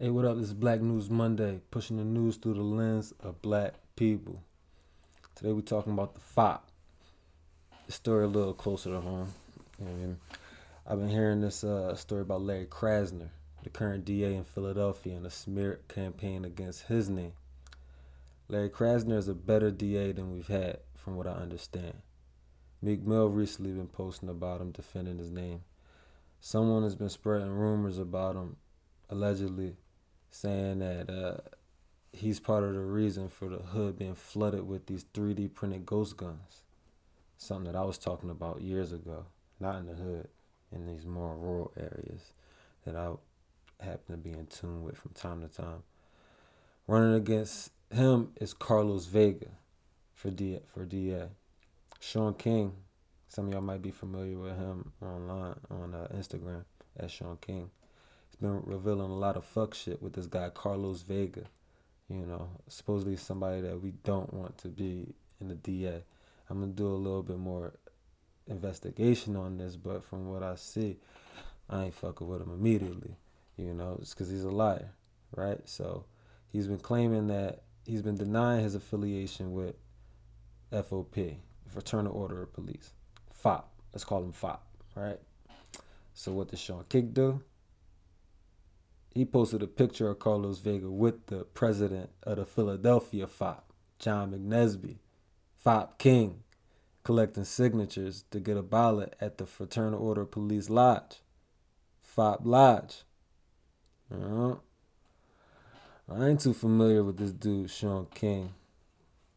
Hey, what up? This is Black News Monday, pushing the news through the lens of black people. Today we're talking about the FOP. The story a little closer to home. Mean? I've been hearing this uh, story about Larry Krasner, the current DA in Philadelphia, and a smear campaign against his name. Larry Krasner is a better DA than we've had, from what I understand. Meek Mill recently been posting about him, defending his name. Someone has been spreading rumors about him, allegedly saying that uh, he's part of the reason for the hood being flooded with these 3D printed ghost guns. Something that I was talking about years ago, not in the hood, in these more rural areas that I happen to be in tune with from time to time. Running against him is Carlos Vega for D for DA. Shaun King, some of y'all might be familiar with him online on uh, Instagram as Shaun King been revealing a lot of fuck shit with this guy Carlos Vega. You know, supposedly somebody that we don't want to be in the DA. I'm gonna do a little bit more investigation on this, but from what I see, I ain't fucking with him immediately. You know, it's because he's a liar, right? So he's been claiming that he's been denying his affiliation with FOP, Fraternal Order of Police, FOP. Let's call him FOP, right? So what does Shaun King do? He posted a picture of Carlos Vega with the president of the Philadelphia FOP, John McNesby, FOP King, collecting signatures to get a ballot at the Fraternal Order Police Lodge, FOP Lodge. Uh-huh. I ain't too familiar with this dude, Shaun King,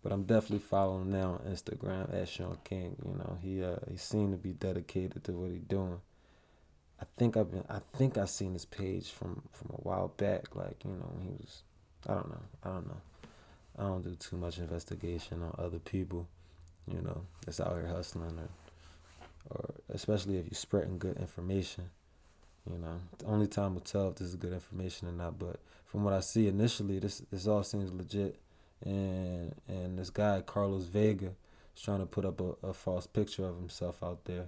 but I'm definitely following him now on Instagram at Shaun King. You know, he uh, he seemed to be dedicated to what he's doing. I think I've been I think I seen this page from from a while back. Like you know he was I don't know I don't know I don't do too much investigation on other people. You know that's out here hustling or or especially if you're spreading good information. You know the only time will tell if this is good information or not. But from what I see initially, this this all seems legit. And and this guy Carlos Vega is trying to put up a, a false picture of himself out there,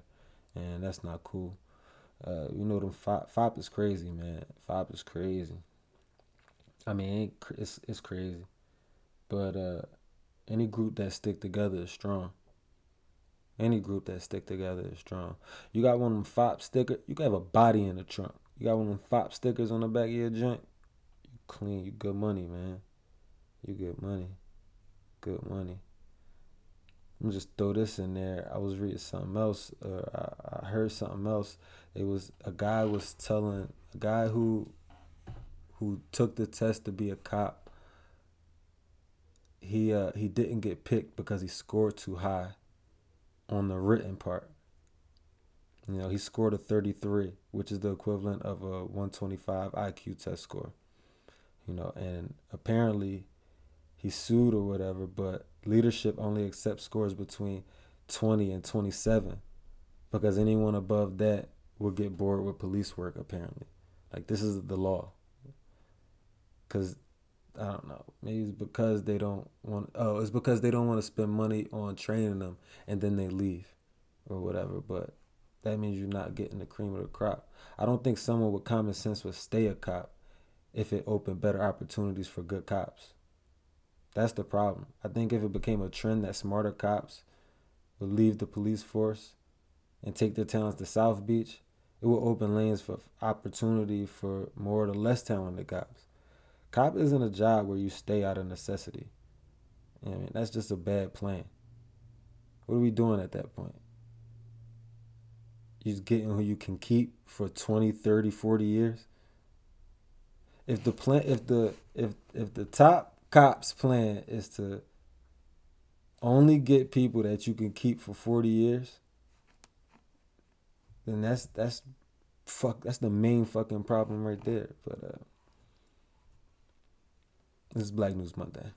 and that's not cool. Uh, you know them FOP, FOP is crazy, man. FOP is crazy. I mean, it's it's crazy, but uh, any group that stick together is strong. Any group that stick together is strong. You got one of them FOP sticker. You can have a body in the trunk. You got one of them FOP stickers on the back of your joint. You clean. You good money, man. You good money. Good money. I'm just throw this in there. I was reading something else, or I, I heard something else. It was a guy was telling a guy who who took the test to be a cop. He uh he didn't get picked because he scored too high on the written part. You know, he scored a 33, which is the equivalent of a 125 IQ test score. You know, and apparently he sued or whatever, but leadership only accepts scores between 20 and 27 because anyone above that will get bored with police work apparently. Like this is the law. Because i don't know maybe it's because they don't want oh it's because they don't want to spend money on training them and then they leave or whatever but that means you're not getting the cream of the crop. I don't think someone with common sense would stay a cop if it opened better opportunities for good cops that's the problem. I think if it became a trend that smarter cops would leave the police force and take their talents to South Beach, it would open lanes for opportunity for more or less talented cops. Cop isn't a job where you stay out of necessity. I mean, that's just a bad plan. What are we doing at that point? You're getting who you can keep for 20, 30, 40 years? If the plan if the if if the top cops' plan is to only get people that you can keep for 40 years, then that's that's fuck that's the main fucking problem right there. But uh this is Black News Monday.